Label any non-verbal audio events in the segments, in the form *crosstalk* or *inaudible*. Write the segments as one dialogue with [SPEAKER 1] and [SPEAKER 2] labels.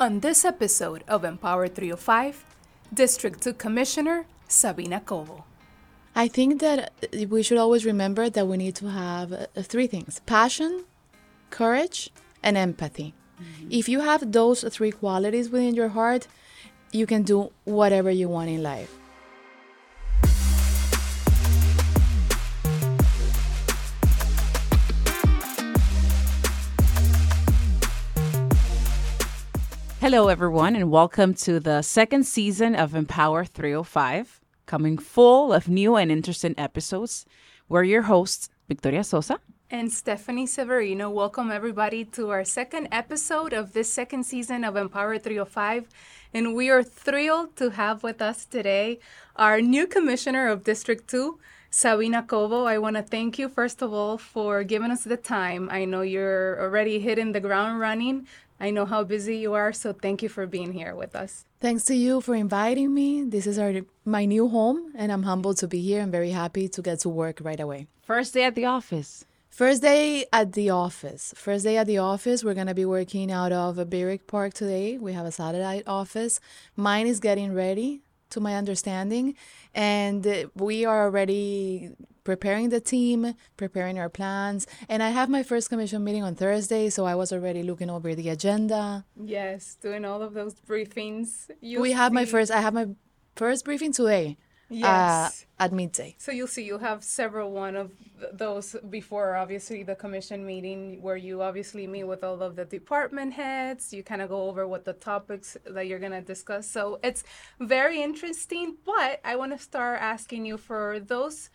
[SPEAKER 1] On this episode of Empower 305, District 2 Commissioner Sabina Covo.
[SPEAKER 2] I think that we should always remember that we need to have uh, three things passion, courage, and empathy. Mm-hmm. If you have those three qualities within your heart, you can do whatever you want in life.
[SPEAKER 3] Hello, everyone, and welcome to the second season of Empower 305, coming full of new and interesting episodes. We're your hosts, Victoria Sosa
[SPEAKER 1] and Stephanie Severino. Welcome, everybody, to our second episode of this second season of Empower 305. And we are thrilled to have with us today our new commissioner of District 2. Sabina Covo, I want to thank you, first of all, for giving us the time. I know you're already hitting the ground running, I know how busy you are, so thank you for being here with us.
[SPEAKER 2] Thanks to you for inviting me. This is our my new home, and I'm humbled to be here and very happy to get to work right away.
[SPEAKER 3] First day at the office.
[SPEAKER 2] First day at the office. First day at the office. We're gonna be working out of a Berwick Park today. We have a satellite office. Mine is getting ready, to my understanding, and uh, we are already preparing the team, preparing our plans. And I have my first commission meeting on Thursday, so I was already looking over the agenda.
[SPEAKER 1] Yes, doing all of those briefings.
[SPEAKER 2] You'll we have see. my first. I have my first briefing today. Uh, yes. Uh, at midday.
[SPEAKER 1] So you'll see, you'll have several one of those before, obviously, the commission meeting where you obviously meet with all of the department heads. You kind of go over what the topics that you're going to discuss. So it's very interesting. But I want to start asking you for those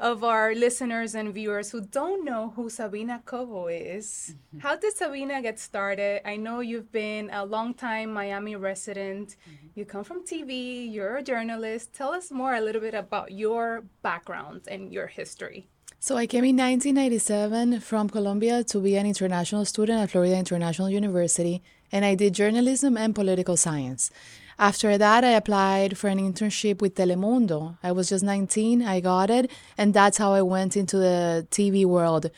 [SPEAKER 1] of our listeners and viewers who don't know who Sabina Covo is. Mm-hmm. How did Sabina get started? I know you've been a long-time Miami resident. Mm-hmm. You come from TV, you're a journalist. Tell us more a little bit about your background and your history.
[SPEAKER 2] So I came in 1997 from Colombia to be an international student at Florida International University, and I did journalism and political science. After that, I applied for an internship with Telemundo. I was just 19, I got it, and that's how I went into the TV world.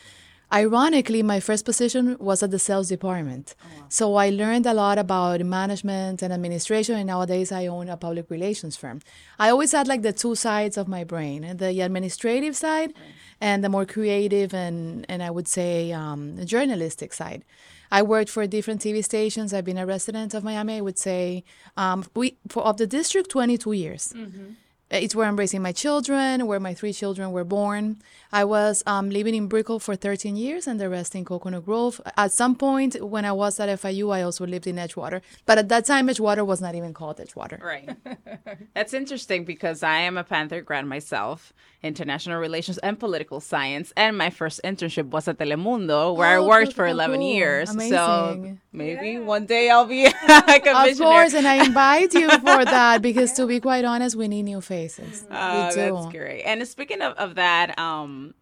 [SPEAKER 2] Ironically, my first position was at the sales department. Oh, wow. So I learned a lot about management and administration, and nowadays I own a public relations firm. I always had like the two sides of my brain the administrative side right. And the more creative and, and I would say um, journalistic side. I worked for different TV stations. I've been a resident of Miami. I would say um, we for of the district 22 years. Mm-hmm. It's where I'm raising my children, where my three children were born. I was um, living in Brickell for 13 years and the rest in Coconut Grove. At some point, when I was at FIU, I also lived in Edgewater. But at that time, Edgewater was not even called Edgewater.
[SPEAKER 3] Right. *laughs* That's interesting because I am a Panther grad myself, international relations and political science. And my first internship was at Telemundo, where oh, I worked cool, for 11 cool. years.
[SPEAKER 2] Amazing. So
[SPEAKER 3] maybe yeah. one day I'll be *laughs* a commissioner.
[SPEAKER 2] Of course, and I invite you for that *laughs* because, to be quite honest, we need new faces.
[SPEAKER 3] Uh, that's great. And speaking of, of that, um,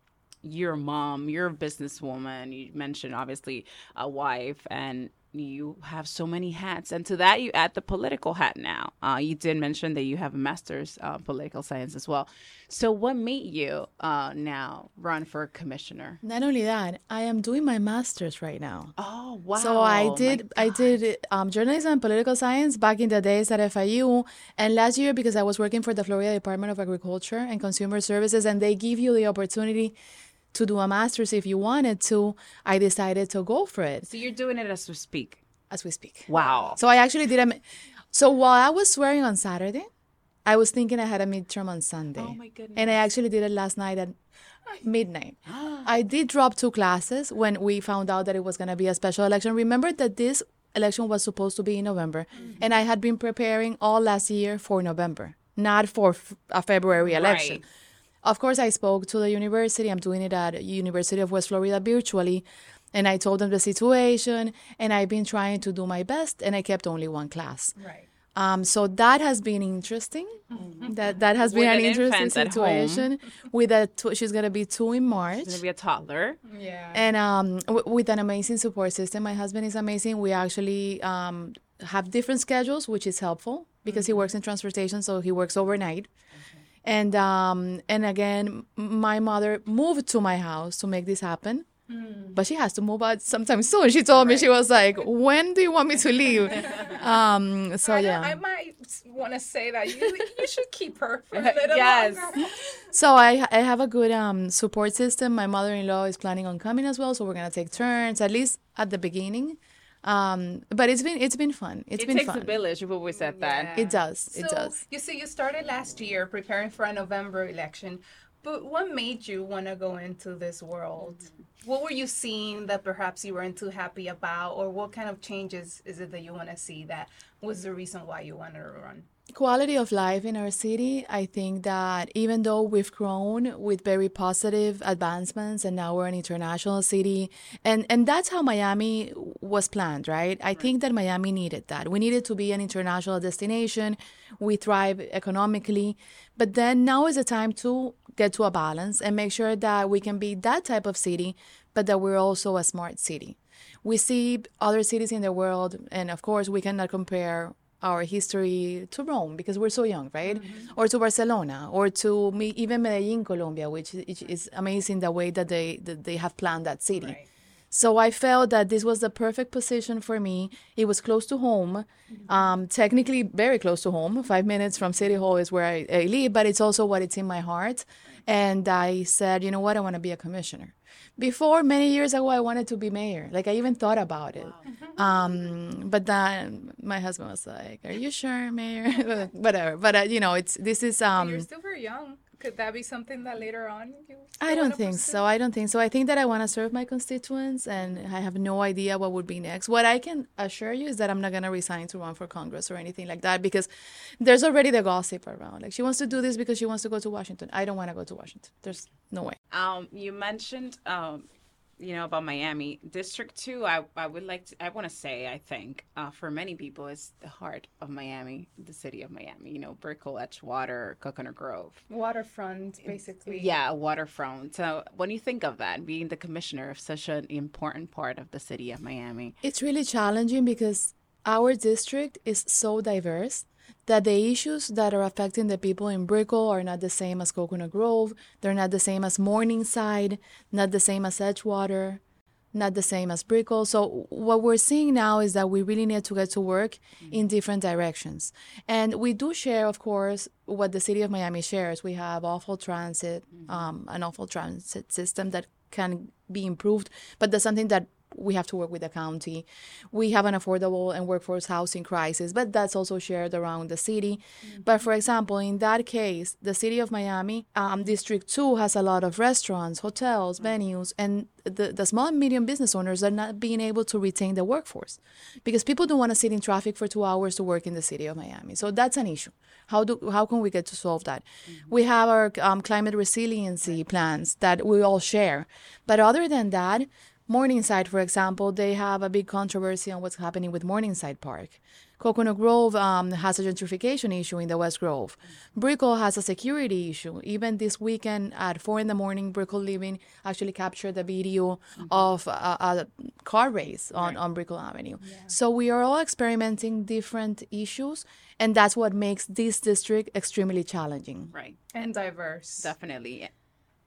[SPEAKER 3] your a mom, you're a businesswoman. You mentioned obviously a wife, and you have so many hats. And to that, you add the political hat now. Uh, you did mention that you have a master's uh, political science as well. So, what made you uh, now run for commissioner?
[SPEAKER 2] Not only that, I am doing my master's right now.
[SPEAKER 3] Oh wow!
[SPEAKER 2] So I did I did um, journalism and political science back in the days at FIU, and last year because I was working for the Florida Department of Agriculture and Consumer Services, and they give you the opportunity to do a master's if you wanted to, I decided to go for it.
[SPEAKER 3] So you're doing it as we speak.
[SPEAKER 2] As we speak.
[SPEAKER 3] Wow.
[SPEAKER 2] So I actually did a. So while I was swearing on Saturday, I was thinking I had a midterm on Sunday.
[SPEAKER 3] Oh my goodness.
[SPEAKER 2] And I actually did it last night at midnight. *gasps* I did drop two classes when we found out that it was going to be a special election. Remember that this election was supposed to be in November, mm-hmm. and I had been preparing all last year for November, not for f- a February election. Right. Of course, I spoke to the university. I'm doing it at University of West Florida virtually. And I told them the situation, and I've been trying to do my best, and I kept only one class.
[SPEAKER 1] Right.
[SPEAKER 2] Um, so that has been interesting. Mm-hmm. That that has been an, an interesting situation. With a tw- she's gonna be two in March. She's
[SPEAKER 3] gonna be a toddler.
[SPEAKER 1] Yeah.
[SPEAKER 2] And um, w- with an amazing support system. My husband is amazing. We actually um, have different schedules, which is helpful because mm-hmm. he works in transportation, so he works overnight and um, and again, my mother moved to my house to make this happen. But she has to move out sometime soon. She told me she was like, "When do you want me to leave?" *laughs* Um, so
[SPEAKER 1] I,
[SPEAKER 2] yeah.
[SPEAKER 1] I might want to say that you you should keep her for a *laughs* little
[SPEAKER 3] Yes.
[SPEAKER 1] longer. *laughs*
[SPEAKER 2] So I I have a good um support system. My mother-in-law is planning on coming as well, so we're gonna take turns at least at the beginning. Um, but it's been it's been fun. It's
[SPEAKER 3] it
[SPEAKER 2] been
[SPEAKER 3] takes
[SPEAKER 2] fun.
[SPEAKER 3] a village. You've always said that.
[SPEAKER 2] It does. It
[SPEAKER 1] So,
[SPEAKER 2] does.
[SPEAKER 1] You see, you started last year preparing for a November election, but what made you want to go into this world? What were you seeing that perhaps you weren't too happy about, or what kind of changes is it that you want to see that was the reason why you wanted to run?
[SPEAKER 2] Quality of life in our city, I think that even though we've grown with very positive advancements and now we're an international city, and, and that's how Miami was planned, right? I think that Miami needed that. We needed to be an international destination. We thrive economically. But then now is the time to get to a balance and make sure that we can be that type of city, but that we're also a smart city. We see other cities in the world, and of course, we cannot compare our history to Rome because we're so young, right? Mm-hmm. Or to Barcelona, or to me, even Medellin, Colombia, which is is amazing the way that they that they have planned that city.
[SPEAKER 1] Right.
[SPEAKER 2] So I felt that this was the perfect position for me. It was close to home, um, technically very close to home. Five minutes from City Hall is where I, I live, but it's also what it's in my heart. And I said, you know what, I want to be a commissioner. Before many years ago, I wanted to be mayor. Like I even thought about it. Um, but then my husband was like, "Are you sure, mayor?" *laughs* Whatever. But uh, you know, it's this is um.
[SPEAKER 1] You're still very young. Could that be something that later on you?
[SPEAKER 2] I don't think
[SPEAKER 1] pursue?
[SPEAKER 2] so. I don't think so. I think that I want to serve my constituents, and I have no idea what would be next. What I can assure you is that I'm not going to resign to run for Congress or anything like that because there's already the gossip around. Like she wants to do this because she wants to go to Washington. I don't want to go to Washington. There's no way.
[SPEAKER 3] Um, you mentioned, um, you know, about Miami District Two. I, I would like to. I want to say, I think, uh, for many people, is the heart of Miami, the city of Miami. You know, Brickell, Edgewater, Coconut Grove.
[SPEAKER 1] Waterfront, basically.
[SPEAKER 3] Yeah, waterfront. So, when you think of that, being the commissioner of such an important part of the city of Miami,
[SPEAKER 2] It's really challenging because our district is so diverse that the issues that are affecting the people in Brickell are not the same as Coconut Grove. They're not the same as Morningside, not the same as Edgewater, not the same as Brickell. So what we're seeing now is that we really need to get to work in different directions. And we do share, of course, what the city of Miami shares. We have awful transit, um, an awful transit system that can be improved, but that's something that we have to work with the county. We have an affordable and workforce housing crisis, but that's also shared around the city. But for example, in that case, the city of Miami, um, District 2 has a lot of restaurants, hotels, venues, and the, the small and medium business owners are not being able to retain the workforce because people don't want to sit in traffic for two hours to work in the city of Miami. So that's an issue. How do how can we get to solve that? We have our um, climate resiliency plans that we all share, but other than that, Morningside, for example, they have a big controversy on what's happening with Morningside Park. Coconut Grove um, has a gentrification issue in the West Grove. Brickell has a security issue. Even this weekend at four in the morning, Brickell Living actually captured a video of a, a car race on, on Brickell Avenue. So we are all experimenting different issues, and that's what makes this district extremely challenging.
[SPEAKER 3] right?
[SPEAKER 1] And diverse.
[SPEAKER 3] Definitely.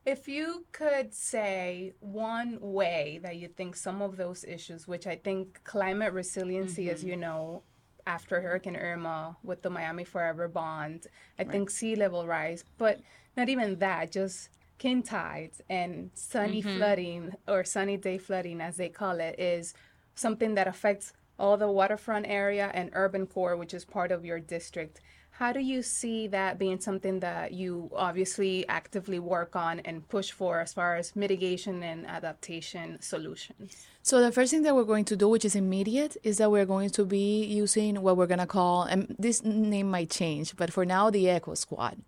[SPEAKER 1] If you could say one way that you think some of those issues, which I think climate resiliency, as mm-hmm. you know, after Hurricane Irma with the Miami Forever bond, I think sea level rise, but not even that, just king tides and sunny mm-hmm. flooding or sunny day flooding, as they call it, is something that affects all the waterfront area and urban core, which is part of your district. How do you see that being something that you obviously actively work on and push for as far as mitigation and adaptation solutions?
[SPEAKER 2] So the first thing that we're going to do, which is immediate, is that we're going to be using what we're gonna call, and this name might change, but for now, the Eco Squad.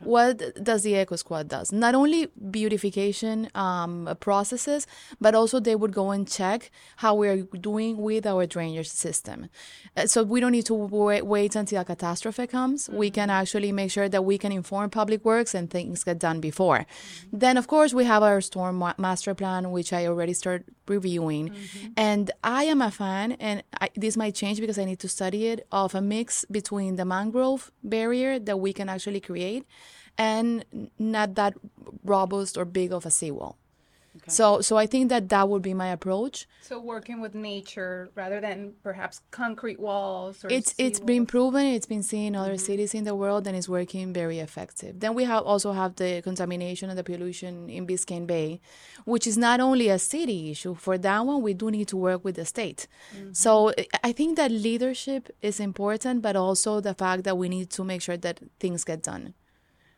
[SPEAKER 2] What does the Eco Squad does? Not only beautification um, processes, but also they would go and check how we're doing with our drainage system. Uh, So we don't need to wait, wait until a catastrophe comes. We can actually make sure that we can inform public works and things get done before. Then, of course, we have our storm ma- master plan, which I already started reviewing. Mm-hmm. Mm-hmm. And I am a fan, and I, this might change because I need to study it, of a mix between the mangrove barrier that we can actually create and not that robust or big of a seawall. So, so I think that that would be my approach.
[SPEAKER 1] So working with nature rather than perhaps concrete walls or
[SPEAKER 2] It's it's
[SPEAKER 1] sea
[SPEAKER 2] been proven. It's been seen in other mm-hmm. cities in the world, and it's working very effective. Then we have also have the contamination and the pollution in Biscayne Bay, which is not only a city issue. For that one, we do need to work with the state. Mm-hmm. So I- I think that leadership is important, but also the fact that we need to make sure that things get done.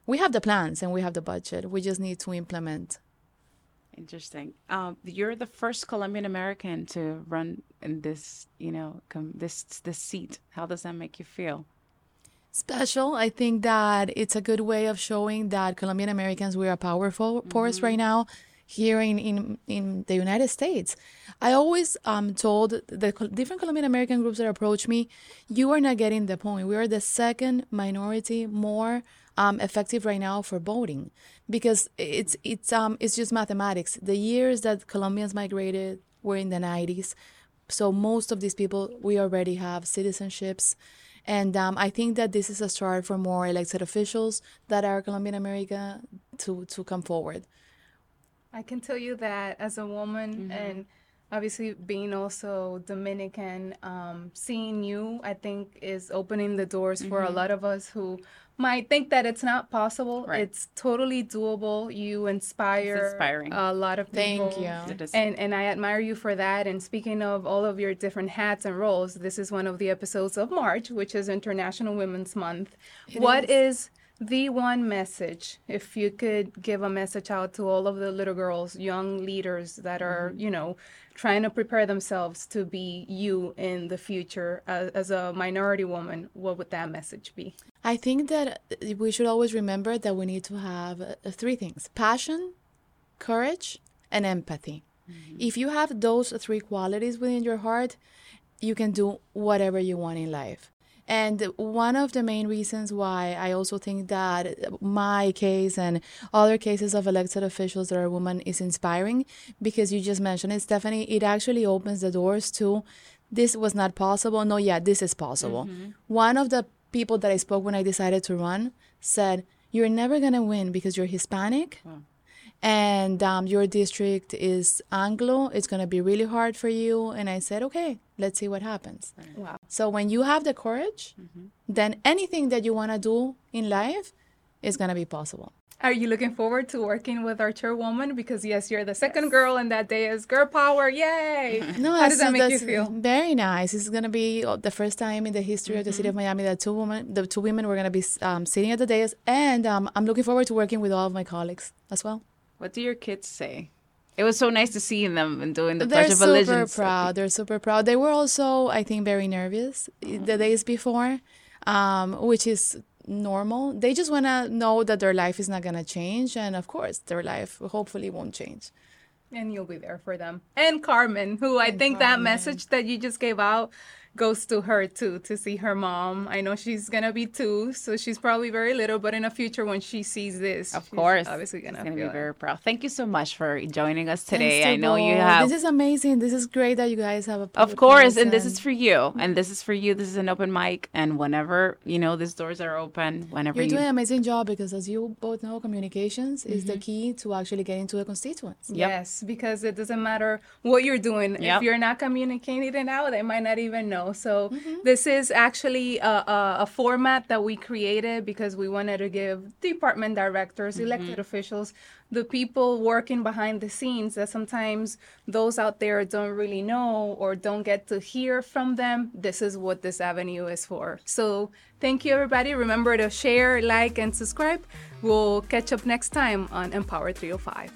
[SPEAKER 2] We have the plans and we have the budget. We just need to implement.
[SPEAKER 3] Interesting. Um, you're the first Colombian American to run in this, you know, com- this this seat. How does that make you feel?
[SPEAKER 2] special. I think that it's a good way of showing that Colombian Americans we are powerful force right now here in, in, in the United States. I always um, told the different Colombian American groups that approach me, you are not getting the point. We are the second minority more um, effective right now for voting because it's it's um it's just mathematics. The years that Colombians migrated were in the 90s. So most of these people, we already have citizenships. And um, I think that this is a start for more elected officials that are Colombian America to, to come forward.
[SPEAKER 1] I can tell you that as a woman and obviously being also Dominican, um, seeing you, I think, is opening the doors for a lot of us who might think that it's not possible.
[SPEAKER 3] Right.
[SPEAKER 1] It's totally doable. You inspire
[SPEAKER 3] inspiring.
[SPEAKER 1] a lot of people.
[SPEAKER 2] Thank you.
[SPEAKER 1] And and I admire you for that. And speaking of all of your different hats and roles, this is one of the episodes of March, which is International Women's Month. What is the one message, if you could give a message out to all of the little girls, young leaders that are, mm-hmm. you know, trying to prepare themselves to be you in the future as, as a minority woman, what would that message be?
[SPEAKER 2] I think that we should always remember that we need to have uh, three things passion, courage, and empathy. Mm-hmm. If you have those three qualities within your heart, you can do whatever you want in life. And one of the main reasons why I also think that my case and other cases of elected officials that are women is inspiring because you just mentioned it, Stephanie, it actually opens the doors to this was not possible. No, yeah, this is possible. Mm-hmm. One of the people that I spoke when I decided to run said, You're never going to win because you're Hispanic and um, your district is Anglo. It's going to be really hard for you. And I said, Okay, let's see what happens.
[SPEAKER 1] Wow.
[SPEAKER 2] So when you have the courage, then anything that you want to do in life is going to be possible.
[SPEAKER 1] Are you looking forward to working with our chairwoman? Because yes, you're the second girl, and that day is girl power. Yay! *laughs*
[SPEAKER 2] No,
[SPEAKER 1] How does that make you feel?
[SPEAKER 2] Very nice. It's gonna be uh, the first time in the history of the city of Miami that two women, the two women, were gonna be um, sitting at the dais, and um, I'm looking forward to working with all of my colleagues as well.
[SPEAKER 3] What do your kids say? It was so nice to see them and doing the
[SPEAKER 2] They're
[SPEAKER 3] Pledge of
[SPEAKER 2] super proud. They're super proud. They were also, I think, very nervous
[SPEAKER 3] Mm-hmm.
[SPEAKER 2] the days before, um, which is normal. They just wanna know that their life is not gonna change, and of course, their life hopefully won't change.
[SPEAKER 1] And you'll be there for them. And Carmen, who I think that message that you just gave out goes to her too, to see her mom. I know she's gonna be two, so she's probably very little, but in the future when she sees this,
[SPEAKER 3] Of
[SPEAKER 1] she's
[SPEAKER 3] course,
[SPEAKER 1] obviously gonna,
[SPEAKER 3] gonna
[SPEAKER 1] feel
[SPEAKER 3] be
[SPEAKER 1] it.
[SPEAKER 3] very proud. Thank you so much for joining us today.
[SPEAKER 2] to
[SPEAKER 3] I know you have,
[SPEAKER 2] This is amazing. This is great that you guys have a.
[SPEAKER 3] of course,
[SPEAKER 2] podcast
[SPEAKER 3] and this is for you, and this is for you. This is an open mic, and whenever you know these doors are open, whenever
[SPEAKER 2] You're
[SPEAKER 3] you
[SPEAKER 2] doing an amazing job because, as you both know, communications is
[SPEAKER 3] Mm-hmm.
[SPEAKER 2] the key to actually getting to the constituents.
[SPEAKER 3] Yep.
[SPEAKER 1] Yes, because it doesn't matter what you're doing.
[SPEAKER 3] Yep.
[SPEAKER 1] If you're not communicating it out, they might not even know. So
[SPEAKER 3] Mm-hmm.
[SPEAKER 1] this is actually a, a, a format that we created because we wanted to give department directors,
[SPEAKER 3] Mm-hmm.
[SPEAKER 1] elected officials, the people working behind the scenes that sometimes those out there don't really know or don't get to hear from them. This is what this avenue is for. So thank you, everybody. Remember to share, like, and subscribe. We'll catch up next time on Empower 305.